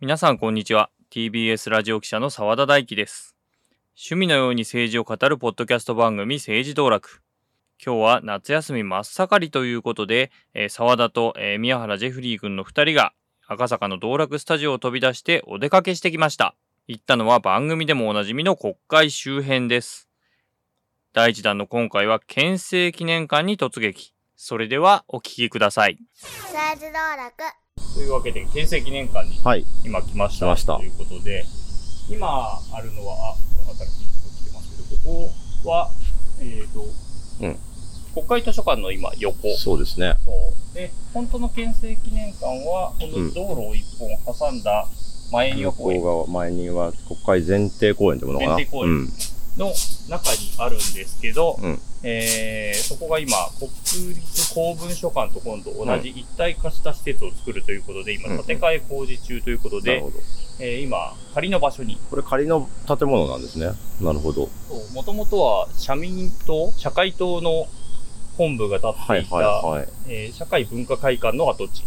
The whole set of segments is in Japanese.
皆さんこんにちは TBS ラジオ記者の澤田大樹です趣味のように政治を語るポッドキャスト番組政治道楽今日は夏休み真っ盛りということで、えー、沢田と、えー、宮原ジェフリー君の2人が赤坂の道楽スタジオを飛び出してお出かけしてきました。行ったのは番組でもおなじみの国会周辺です。第1弾の今回は県政記念館に突撃。それではお聞きください。政治道楽。というわけで、県政記念館に今来ました、はい、したということで、今あるのは、あ、新しいとこ来てますけど、ここは、えっ、ー、と、うん。国会図書館の今横。そうですね。そう。で、本当の県政記念館は、この道路を一本挟んだ前庭公園。向前庭国会前庭公園ってものかな。前庭公園の中にあるんですけど、うん、えー、そこが今、国立公文書館と今度同じ一体化した施設を作るということで、今、建て替え工事中ということで、うんうん、えー、今、仮の場所に。これ仮の建物なんですね。なるほど。もともとは社民党、社会党の本部が建っていた、はいはい、えー、社会文化会館の跡地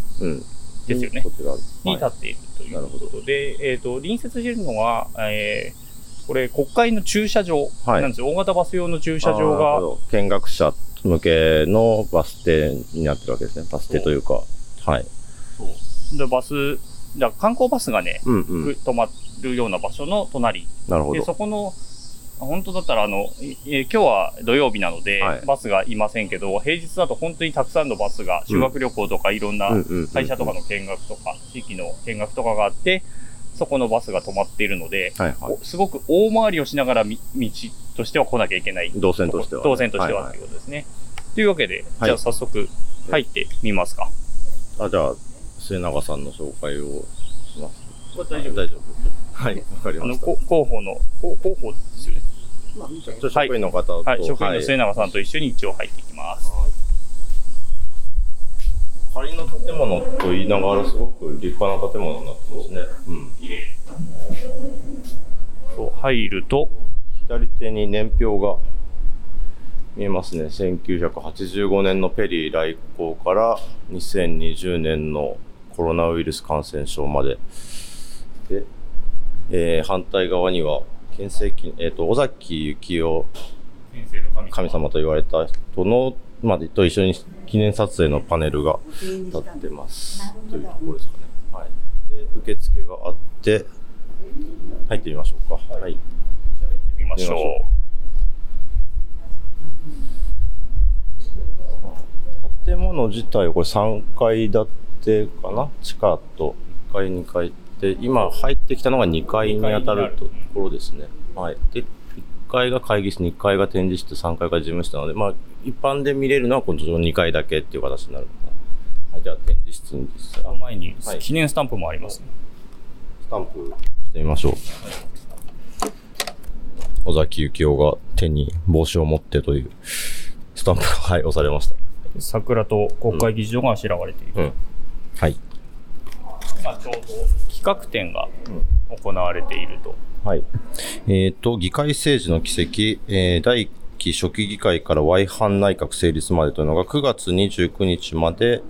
ですよね。こちら、に建っているということで、えっ、ー、と、隣接しているのは、えー、これ、国会の駐車場なんですよ。はい、大型バス用の駐車場が。見学者向けのバス停になってるわけですね。バス停というか。はい。そうでバス、だ観光バスがね、うんうん、止まるような場所の隣。なるほど。で、そこの本当だったら、あの、え今日は土曜日なので、はい、バスがいませんけど、平日だと本当にたくさんのバスが、修学旅行とかいろんな会社とかの見学とか、地域の見学とかがあって、そこのバスが止まっているので、はいはい、すごく大回りをしながら道としては来なきゃいけない。動線としては、ね。動線としてはということですね。はいはい、というわけで、じゃあ早速入ってみますか。あ、じゃあ、末永さんの紹介をします。これ大丈夫大丈夫。はい、わかりました。あの、広報の、広報ですよね。職員の方と、はい、職員の末永さんと一緒に一応入っていきます。仮の建物と言いながらすごく立派な建物になってますね。うん。そう、入ると。左手に年表が見えますね。1985年のペリー来航から2020年のコロナウイルス感染症まで。で、えー、反対側には県政記、えっ、ー、と、尾崎幸雄神様と言われた人の、まあ、と一緒に記念撮影のパネルが立ってます。というところですかね。はい。で、受付があって、入ってみましょうか。はい。はい、じゃあ行ってみましょう。建物自体はこれ3階建てかな？地下と1階、2階で、今入ってきたのが2階に当たるところですね。はい。で、1階が会議室、2階が展示室、3階が事務室なので、まあ、一般で見れるのはこの2階だけっていう形になるはい、じゃあ展示室に実際。前に記念スタンプもありますね。スタンプしてみましょう。尾崎幸雄が手に帽子を持ってというスタンプが、はい、押されました。桜と国会議事堂があしらわれている。うんうん、はい。今ちょうど企画展が行われていると。はい。えっ、ー、と、議会政治の奇跡、えー、第1期初期議会から Y 班内閣成立までというのが9月29日まで、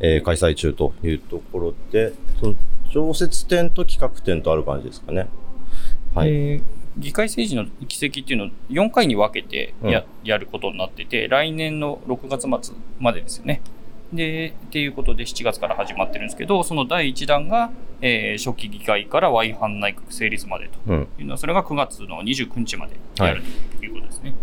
えー、開催中というところで、常設展と企画展とある感じですかね。はい。えー議会政治の議席っていうのを4回に分けてやうん、やることになってて、来年の6月末までですよね。で、っていうことで7月から始まってるんですけど、その第1弾が、えー、初期議会から Y 班内閣成立までと。いうのは、うん、それが9月の29日までやるということですね。は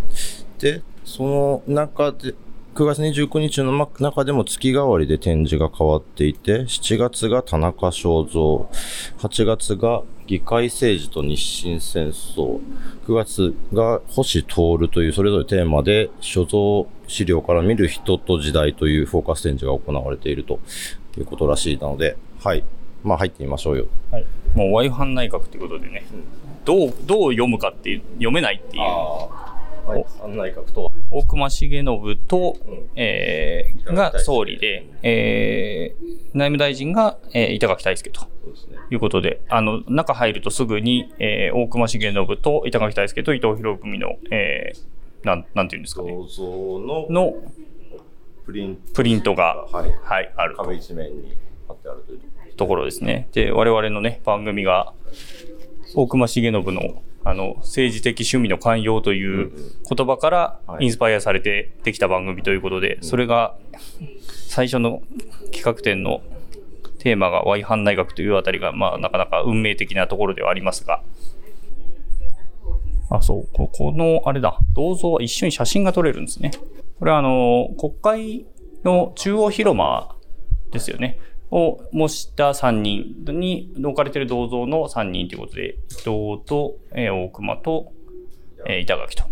い、で、その中で、9月29日の中でも月替わりで展示が変わっていて、7月が田中正造、8月が議会政治と日清戦争、9月が星徹というそれぞれテーマで所蔵資料から見る人と時代というフォーカス展示が行われているということらしいなので、はい。まあ入ってみましょうよ。はい。もう Y 班内閣ということでね、うん、どう、どう読むかっていう、読めないっていう。はい、案内閣と大隈重信と、うん、えー、が総理で、えー、内務大臣が、えー、板垣大輔と。いうことで、あの、中入るとすぐに、えー、大隈重信と板垣大輔と伊藤博文の、えー、なん、なんていうんですかね。ののプリント。プリントが、はい。はい、あると。壁一面に貼ってあるというところですね。で、我々のね、番組が、大隈重信の、あの、政治的趣味の寛容という言葉からはい。インスパイアされてできた番組ということで、それが、最初の企画展のテーマが Y 反内学というあたりが、まあ、なかなか運命的なところではありますが、あ、そう、ここの、あれだ、銅像は一緒に写真が撮れるんですね。これはあの、国会の中央広間ですよね。を模した3人に置かれている銅像の3人ということで、伊藤と、えー大熊と、えー板垣と。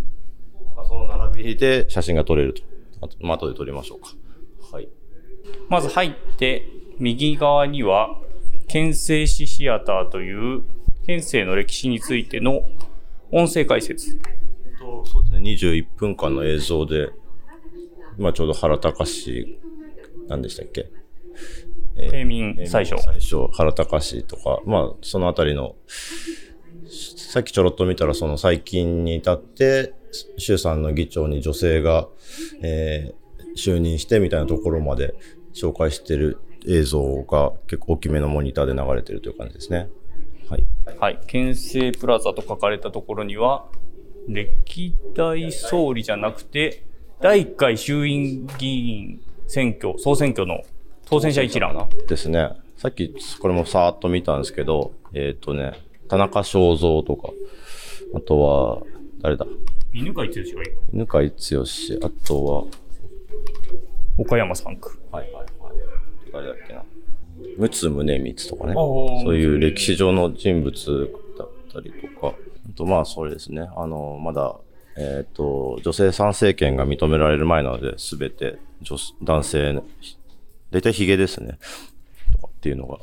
まあその並びで写真が撮れると。あと、まあ、後で撮りましょうか。はい。まず入って、右側には、県政史シアターという、県政の歴史についての音声解説。とそうですね、21分間の映像で、まあちょうど原隆史、何でしたっけ？平民最初。最初、原隆史とか、まあそのあたりの、さっきちょろっと見たら、その最近に至って、衆参の議長に女性が、えー就任してみたいなところまで紹介してる映像が結構大きめのモニターで流れてるという感じですね。はい。はい。県政プラザと書かれたところには、歴代総理じゃなくて、第1回衆院議員選挙、総選挙の当選者一覧。ですね。さっきこれもさーっと見たんですけど、えっ、とね、田中正造とか、あとは、誰だ？犬飼剛がいる。犬飼剛、あとは、岡山3区。はいはいはい。誰だっけな。陸奥宗光とかね。ーそういう歴史上の人物だったりとか、あとまあそれですね。あの、まだ、えっ、と、女性参政権が認められる前なので、すべて女男性の、大体ヒゲですね。とかっていうのが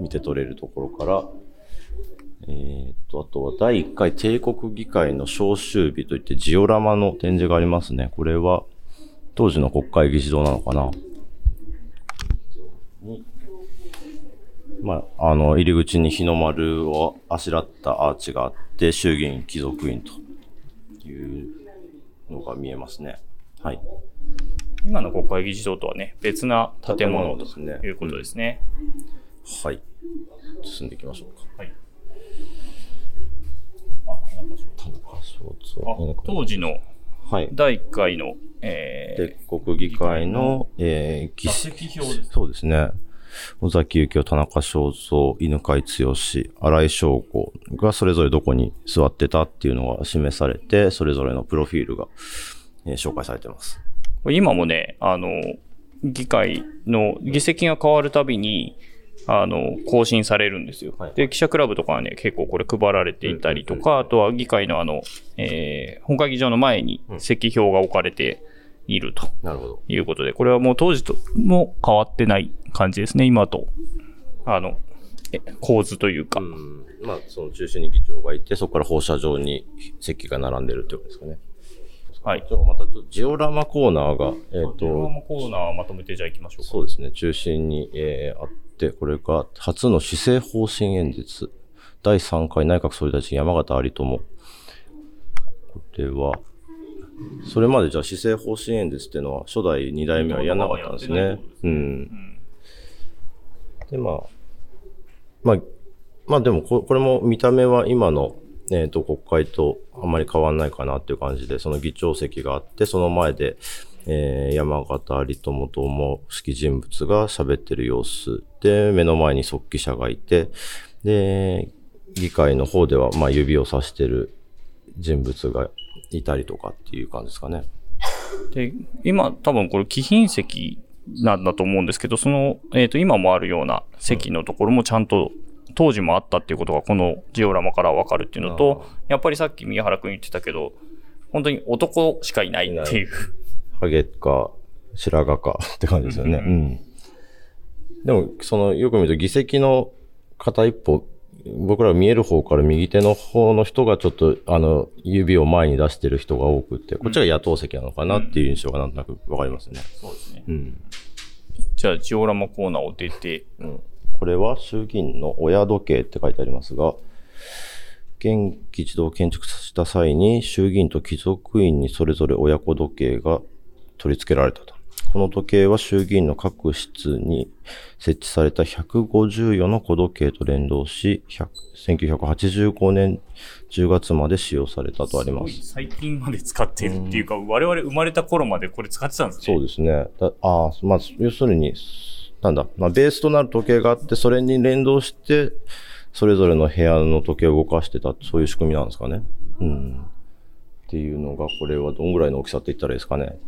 見て取れるところから、えっ、と、あとは第1回帝国議会の召集日といってジオラマの展示がありますね。これは当時の国会議事堂なのかな。まあ、あの、入り口に日の丸をあしらったアーチがあって、衆議院貴族院というのが見えますね。はい。今の国会議事堂とはね、別な建物と建物ですねいうことですね。はい。進んでいきましょうか。はい。あ、なんかそう田中正あ造。当時のはい。第1回の、えー、帝国議会の、えー、議座席表です。そうですね。尾崎幸雄、田中正造、犬飼剛、荒井翔子がそれぞれどこに座ってたっていうのが示されて、それぞれのプロフィールが、えー紹介されてます。今もね、あの、議会の議席が変わるたびに、あの、更新されるんですよ。はいで、記者クラブとかはね、結構これ配られていたりとか、あとは議会のあの、えー本会議場の前に席表が置かれているとなるほど。いうことで、これはもう当時とも変わってない感じですね、今と。あの、え構図というか。うん。まあ、その中心に議長がいて、そこから放射状に席が並んでるってことですかね。はい。ちょっとまたちょっとジオラマコーナーが、えっ、ドラと、マコーナーまとめてじゃあ行きましょうか。そうですね、中心に、えーあって、これが初の施政方針演説。第3回内閣総理大臣山形有朋。これは、それまでじゃあ施政方針演説っていうのは初代2代目はやらなかったんですね。うん。で、まあ、まあ、まあでもこ、これも見た目は今の、えっ、と、国会とあんまり変わんないかなっていう感じで、その議長席があって、その前で、えー山形有朋と思う式人物が喋ってる様子で、目の前に側記者がいて、で、議会の方では、まあ指を指してる人物がいたりとかっていう感じですかね。で、今多分これ貴賓席なんだと思うんですけど、その、えっ、と、今もあるような席のところもちゃんと当時もあったっていうことがこのジオラマからわかるっていうのと、やっぱりさっき宮原くん言ってたけど、本当に男しかいないっていう。ハゲか、白髪かって感じですよね。ううんん。でも、その、よく見ると議席の片一歩、僕ら見える方から右手の方の人がちょっと、あの、指を前に出してる人が多くて、こっちが野党席なのかなっていう印象がなんとなくわかりますね。そうですね。うん。じゃあ、ジオラマコーナーを出て、うん。これは衆議院の親時計って書いてありますが、現議事堂を建築した際に衆議院と貴族院にそれぞれ親子時計が取り付けられたと。この時計は衆議院の各室に設置された154の小時計と連動し、1985年10月まで使用されたとありますす。最近まで使っているっていうか、我々生まれた頃までこれ使ってたんですね。そうですね。だあまあ、要するに、なんだ、まあ、ベースとなる時計があって、それに連動して、それぞれの部屋の時計を動かしてた、そういう仕組みなんですかね。うん。っていうのが、これはどんぐらいの大きさって言ったらいいですかね。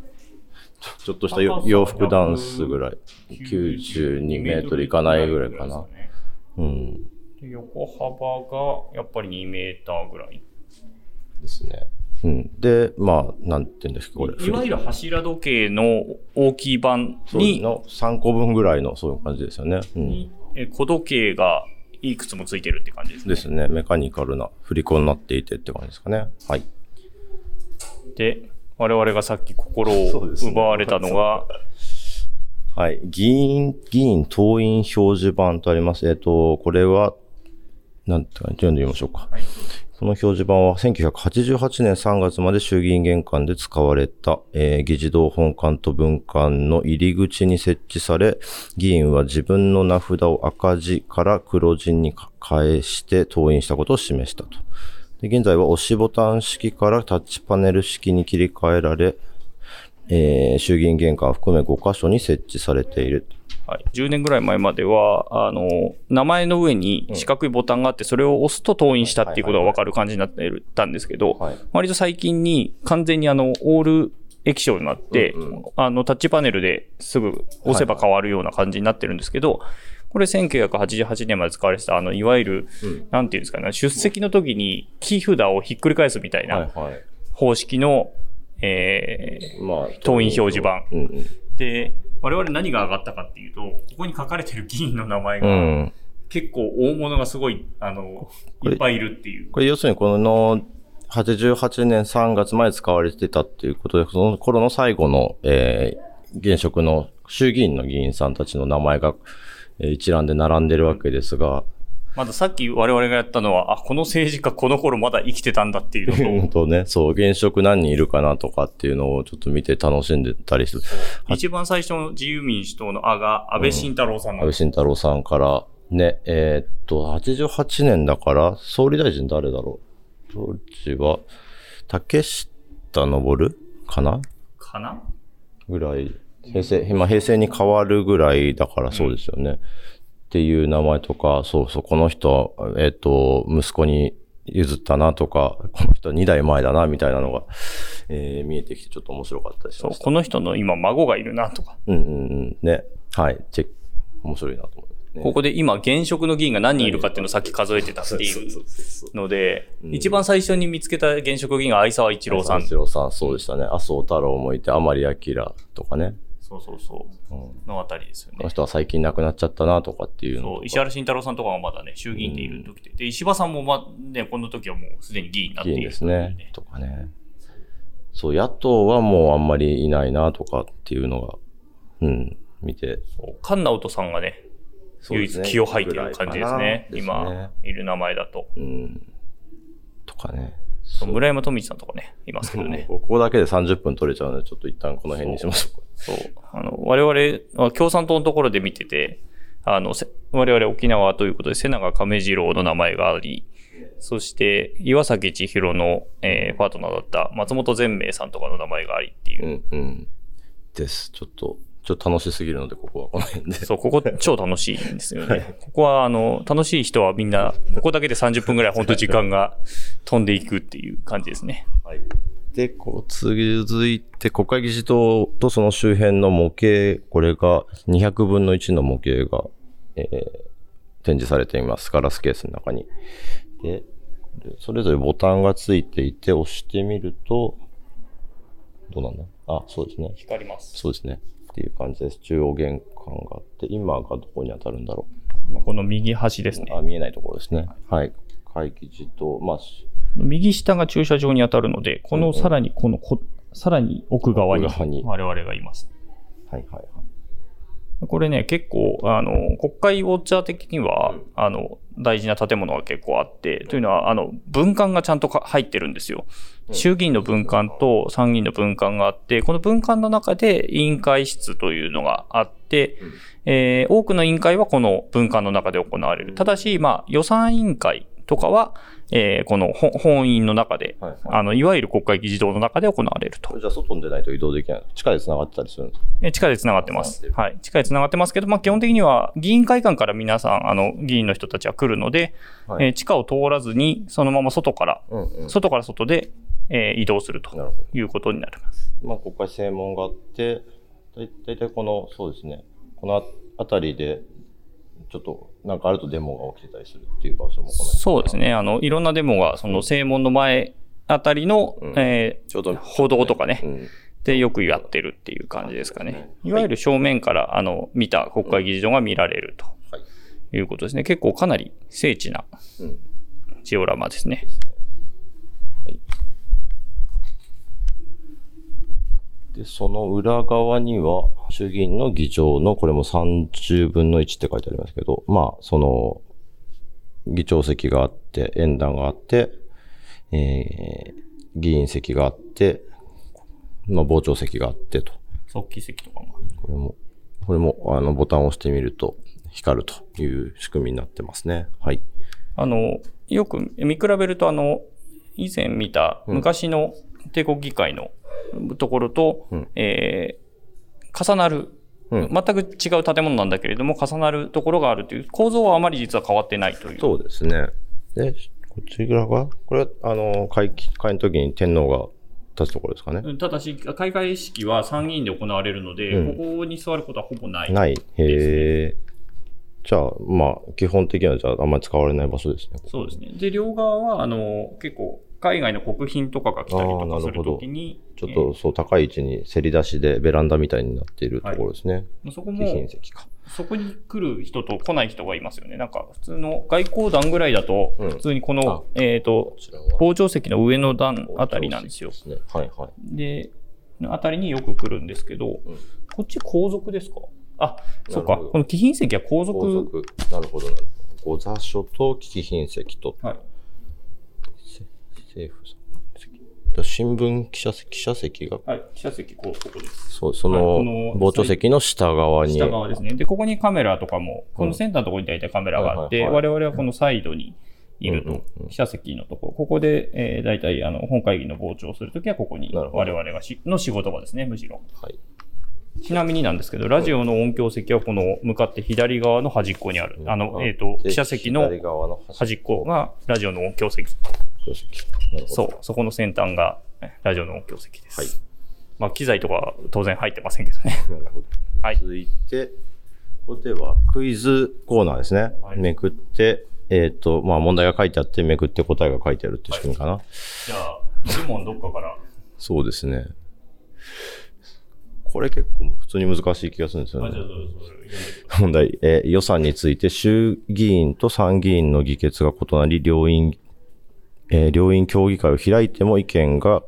ちょっとした洋服ダンスぐらい。92メートルいかないぐらいかな。うん。で横幅がやっぱり2メーターぐらい。ですね。うん。で、まあ、なんて言うんですか、これ。いわゆる柱時計の大きい版に、の3個分ぐらいの、そういう感じですよね。うん。にえ小時計がいくつもついてるって感じですね。ですね。メカニカルな振り子になっていてって感じですかね。はい。で、我々がさっき心を奪われたのが、はい。議員、議員党員表示板とあります。えっ、と、これは、なんていうか、読んでみましょうか。はいこの表示板は1988年3月まで衆議院玄関で使われた、えー議事堂本館と文館の入り口に設置され、議員は自分の名札を赤字から黒字に変えして登院したことを示したと。で現在は押しボタン式からタッチパネル式に切り替えられ、えー衆議院玄関を含め5箇所に設置されている。はい、10年ぐらい前までは、あの、名前の上に四角いボタンがあって、それを押すと登院したっていうことがわかる感じになってたんですけど、はい。割と最近に完全にあの、オール液晶になって、うんうん。あの、タッチパネルですぐ押せば変わるような感じになってるんですけど、これ1988年まで使われてた、あの、いわゆる、うん。なんていうんですかね、出席の時に木札をひっくり返すみたいなはい。方式の、えーまあ、党員表示板。うんうん。で、我々何が上がったかっていうと、ここに書かれてる議員の名前が、うん。結構大物がすごい、あの、いっぱいいるっていう。これ要するにこの88年3月まで使われてたっていうことで、その頃の最後の、えー現職の衆議院の議員さんたちの名前が、えー一覧で並んでるわけですが、まださっき我々がやったのは、あ、この政治家この頃まだ生きてたんだっていうのと、とね、そう、現職何人いるかなとかっていうのをちょっと見て楽しんでたりする。一番最初の自由民主党のあが安倍晋太郎さんなん。安倍晋太郎さんから、ね、えーっと、88年だから、総理大臣誰だろう？当時は、竹下登かな？かな？ぐらい、平成、今平成に変わるぐらいだからそうですよね。っていう名前とか、そうそう、この人、えっ、と、息子に譲ったなとか、この人2代前だな、みたいなのが、えー見えてきてちょっと面白かったりし。この人の今孫がいるなとか。うんうんうん。ね。はい。チェック。面白いなと思いますね。ここで今現職の議員が何人いるかっていうのをさっき数えてたっていうので、うん一番最初に見つけた現職議員が相沢一郎さん。一郎さん、そうでしたね。麻生太郎もいて、甘利明とかね。そうそうそう。うんのあたりですよねこの。人は最近亡くなっちゃったなとかっていうの石原慎太郎さんとかがまだね、衆議院でいる時で。で、石破さんもま、ね、この時はもうすでに議員になっている議員ですね。とかね。そう、野党はもうあんまりいないなとかっていうのが、うん、見て。菅直人さんがね、唯一気を吐いてる感じですね。ぐらいかな今、いる名前だと。うん。とかね。村山富一さんとかね、いますけどね。ここだけで30分取れちゃうので、ちょっと一旦この辺にしましょうか。そう。あの、我々は共産党のところで見てて、あの、せ我々沖縄ということで、瀬長亀次郎の名前があり、そして、岩崎千尋の、えーパートナーだった松本善明さんとかの名前がありっていうう。ん、うん。です。ちょっと、ちょっと楽しすぎるので、ここはこの辺で。そう、ここ超楽しいんですよね。ここは、あの、楽しい人はみんな、ここだけで30分ぐらい本当時間が飛んでいくっていう感じですね。はい。で、こう、続いて、国会議事堂とその周辺の模型、これが200分の1の模型が、えー展示されています。ガラスケースの中に。で、でそれぞれボタンがついていて、押してみると、どうなんだ？あ、そうですね。光ります。そうですね。っていう感じです。中央玄関があって、今がどこに当たるんだろこの右端ですねう。。あ、見えないところですね。はい。会議事堂、まあ、右下が駐車場に当たるので、このさらに、このこ、さらに奥側に奥側に我々がいます。はいはいはい。これね、結構、あの、国会ウォッチャー的には、うんあの、大事な建物が結構あって、というのは、あの、文館がちゃんとか入ってるんですよ。うん衆議院の文館と参議院の文館があって、この文館の中で委員会室というのがあって、うんえー多くの委員会はこの文館の中で行われる。ただし、まあ、予算委員会とかは、えーこの本本院の中で、はいはいあの、いわゆる国会議事堂の中で行われるとじゃあ外に出ないと移動できない。地下で繋がってたりするんですえ地下で繋がってますはい。地下で繋がってますけど、まあ、基本的には議員会館から皆さん、あの、議員の人たちは来るので、かはい。えー地下を通らずに、そのまま外から、うんうん。外から外で、えー移動すると。いうことになります。まあ、国会正門があって、だいたいたいこの、そうですね、この辺りで、ちょっと、なんかあるとデモが起きてたりするっていう場所もそうですね。あの、いろんなデモが、その正門の前あたりの、うんえちょうど、ー歩道とかね、うん。でよくやってるっていう感じですかねいわゆる正面から、あの、見た国会議事堂が見られるとはい。いうことですね。結構かなり精緻なうん。ジオラマですね。はい。で、その裏側には、衆議院の議長の、これも30分の1って書いてありますけど、まあ、その、議長席があって、演壇があって、えー、議員席があって、まあ、傍聴席があってと。即帰席とかも。これも、これも、あの、ボタンを押してみると、光るという仕組みになってますね。はい。あの、よく見比べると、あの、以前見た昔の帝国議会のところと、うんえー重なる、うん全く違う建物なんだけれども、重なるところがあるという、構造はあまり実は変わってないという。そうですね。で、こっち側が、これは、あの、会期、会の時に天皇が立つところですかね？ただし、開会式は参議院で行われるので、うんここに座ることはほぼない。ない。へえ。じゃあ、まあ、基本的には、じゃあ、あんまり使われない場所ですね。そうですね。で、両側は、あの、結構、海外の国賓とかが来たりとかするるほどときに、ちょっと、そう、高い位置にせり出しでベランダみたいになっているところですね。えーそこも、席か。そこに来る人と来ない人がいますよね。なんか、普通の外交団ぐらいだと、うん普通にこの、えっ、と。傍聴席の上の段あたりなんですよ。ね。はいはい。で、あたりによく来るんですけど、うんこっち皇族ですか？あ、そうか。この貴賓席は皇族。皇族。なるほど、なるほど。御座所と貴賓席と、はい。せ政府新聞記者席、記者席が、はい。記者席、こう、ここです。そう、そはいの傍聴席の下側に。下側ですね。で、ここにカメラとかも、このセンターのところに大体カメラがあって、我々はこのサイドにいると、記者席のところ、ここで、えー、大体あの本会議の傍聴をするときは、ここに我々がしの仕事場ですね、むしろ。はい。ちなみになんですけど、ラジオの音響席はこの向かって左側の端っこにある。あの、えっ、と、で記者席の端端っこがラジオの音響席。そう、そこの先端がえラジオの音響席です。はいまあ、機材とかは当然入ってませんけどね。なるほど。はい続いて、ここではクイズコーナーですね。はいめくって、えっ、と、まあ問題が書いてあって、めくって答えが書いてあるっていう仕組みかな。じゃあ、1問どっかから。そうですね。これ結構普通に難しい気がするんですよね。問題、えー予算について衆議院と参議院の議決が異なり、両院、えー両院協議会を開いても意見が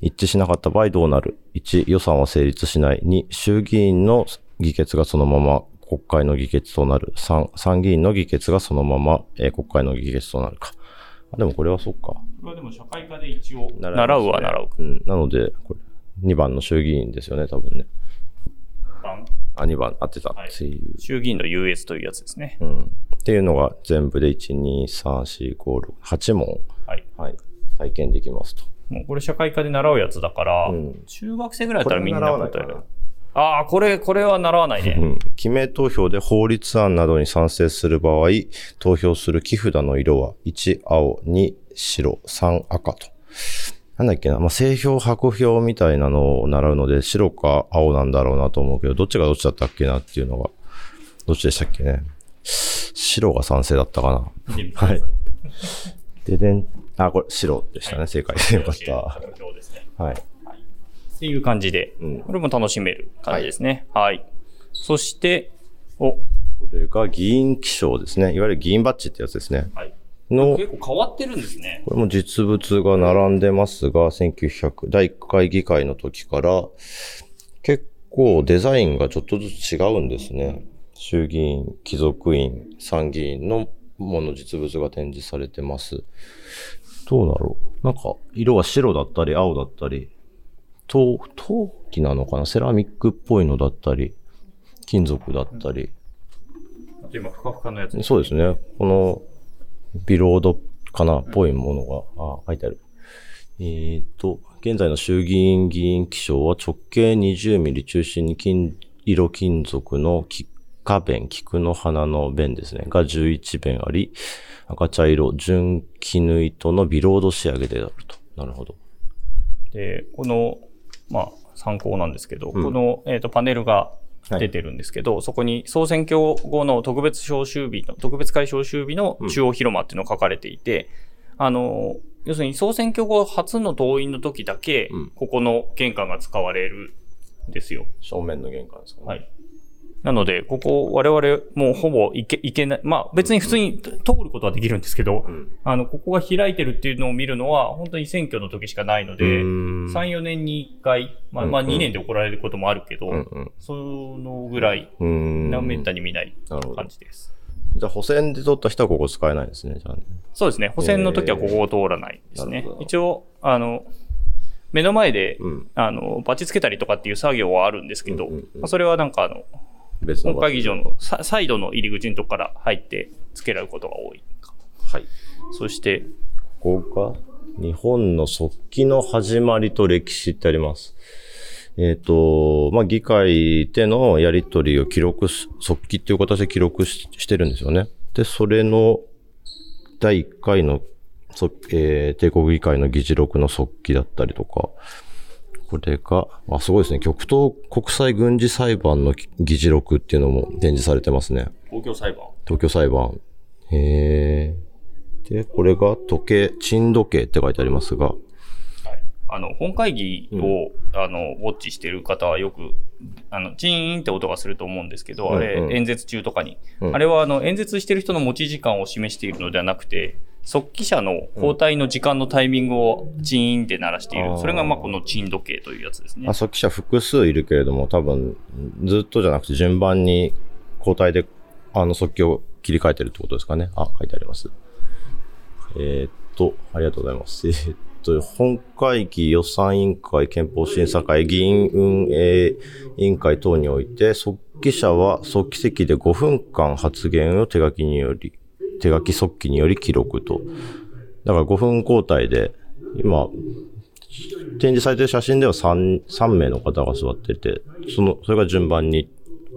一致しなかった場合どうなる ?1、予算は成立しない。2、衆議院の議決がそのまま国会の議決となる。3、参議院の議決がそのまま、えー国会の議決となるか。あでもこれはそっか。これはでも社会科で一応、習うは習う。うん。なので、これ、2番の衆議院ですよね、多分ね。番あ、2番合ってたっていう。衆議院の US というやつですね。うん。っていうのが全部で1、2、3、4、5、6、8問、はい。はい、体験できますと。もうこれ社会科で習うやつだから、うん中学生ぐらいだったらみんな答える。ああ、これ、これは習わないね。うん。記名投票で法律案などに賛成する場合、投票する木札の色は1、青、2、白、3、赤と。なんだっけな、まあ、製票、白票みたいなのを習うので、白か青なんだろうなと思うけど、どっちがどっちだったっけなっていうのが、どっちでしたっけね。白が賛成だったかな。はい ででん、あ、これ白でしたね。正解でよかった。はい。っていう感じで、うんこれも楽しめる感じですね。はい。そして、お、これが議員記章ですね。いわゆる議員バッジってやつですね。はい。の、結構変わってるんですね。これも実物が並んでますが、1900、第1回議会の時から、結構デザインがちょっとずつ違うんですね。衆議院、貴族院、参議院のもの実物が展示されてます。どうだろうなんか、色は白だったり、青だったり、陶、陶器なのかなセラミックっぽいのだったり、金属だったり。あと今、ふかふかのやつ。そうですね。この、ビロードかなっぽいものが、あ、書いてある。えーっと、現在の衆議院議員記章は直径20ミリ中心に金色金属の菊花弁、菊の花の弁ですね。が11弁あり、赤茶色、純絹糸のビロード仕上げであると。なるほど。で、この、まあ、参考なんですけど、うんこの、えっ、と、パネルが出てるんですけど、そこに総選挙後の特別招集日の、特別会招集日の中央広間っていうのが書かれていて、あの、要するに総選挙後初の党員の時だけ、うんここの玄関が使われるんですよ。正面の玄関ですかね。はい。なので、ここ、我々、もうほぼ行け、行けない。まあ、別に普通に通ることはできるんですけど、うん。あの、ここが開いてるっていうのを見るのは、本当に選挙の時しかないので、うーん3、4年に1回、まあ、まあうんうん2年で怒られることもあるけど、うんうん。そのぐらい、うーん。なめったに見ない感じです。じゃあ補選で取った人はここ使えないですね、じゃあね。そうですね。補選の時はここを通らないですね一応、あの、目の前で、うん。あの、バッチつけたりとかっていう作業はあるんですけど、うんうんうんまあそれはなんかあの、別の本会議場のササイドの入り口のとこから入ってつけられることが多い。はい。そして、ここが、日本の速記の始まりと歴史ってあります。えっ、と、まあ、議会でのやりとりを記録す、速記っていう形で記録ししてるんですよね。で、それの第1回の、そえー帝国議会の議事録の速記だったりとか、これが、あ、すごいですね。極東国際軍事裁判の議事録っていうのも展示されてますね。東京裁判。東京裁判。へー。で、これが時計、珍時計って書いてありますが、あの、本会議を、あの、ウォッチしてる方はよく、あの、チーンって音がすると思うんですけど、あれ、うんうん演説中とかに。うんあれは、あの、演説してる人の持ち時間を示しているのではなくて、速記者の交代の時間のタイミングをチーンって鳴らしている。あーそれが、まあ、このチーン時計というやつですねあ、。速記者複数いるけれども、多分、ずっとじゃなくて順番に交代で、あの、速記を切り替えてるってことですかね。あ、書いてあります。えーっと、ありがとうございます。えーっと、本会議予算委員会、憲法審査会、議員運営委員会等において、速記者は速記席で5分間発言を手書きにより、手書き速記により記録と。だから5分交代で、今、展示されてる写真では 3, 3名の方が座ってて、その、それが順番に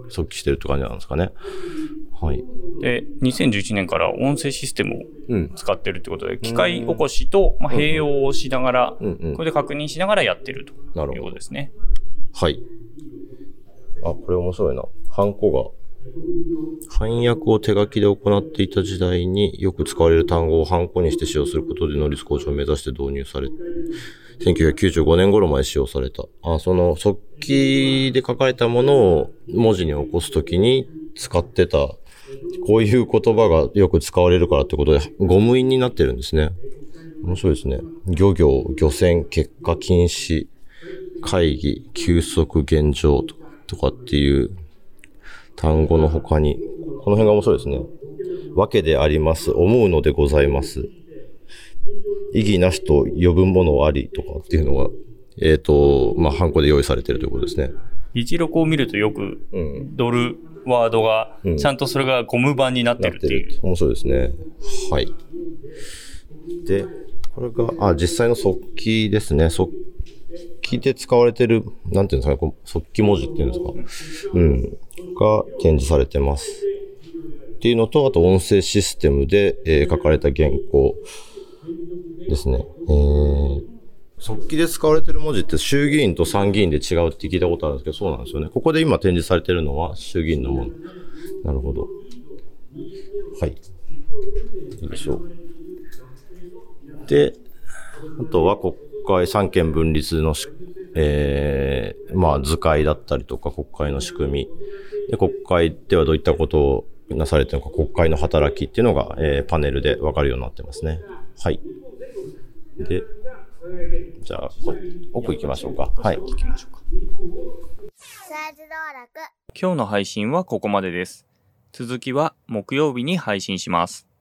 即帰してるって感じなんですかね。はい。で、2011年から音声システムをうん。使ってるってことで、機械起こしと、まあ、併用をしながら、うんうんこれで確認しながらやってるということですね。はい。あ、これ面白いな。ハンコが。翻訳を手書きで行っていた時代によく使われる単語をハンコにして使用することで能率向上を目指して導入され、1995年頃まで使用された。あ、その速記で書かれたものを文字に起こすときに使ってた、こういう言葉がよく使われるからってことで、ゴム印になってるんですね。面白いですね。漁業、漁船、結果禁止、会議、休息現状ととかっていう単語の他に、この辺が面白いですね。わけであります。思うのでございます。意義なしと呼ぶものありとかっていうのが、えっ、と、まあ、ハンコで用意されてるということですね。議事録を見るとよくうん。ドルワードがうん、ちゃんとそれがゴム版になってなってるっていう。る。面白いですね。はい。で、これが、あ、実際の速記ですね。速記で使われてる、なんていうんですかね、こう速記文字っていうんですか？うん。が展示されてます。っていうのと、あと音声システムで、えー書かれた原稿ですね。えー速記で使われてる文字って衆議院と参議院で違うって聞いたことあるんですけど、そうなんですよね。ここで今展示されてるのは衆議院のもの。なるほど。はい。いいしょ。で、あとは国会三権分立のし、えー、まあ図解だったりとか国会の仕組み。で、国会ではどういったことをなされてるのか、国会の働きっていうのが、えーパネルでわかるようになってますね。はい。で、じゃあ、こ奥行きましょうか。はい。行きましょうか。今日の配信はここまでです。続きは木曜日に配信します。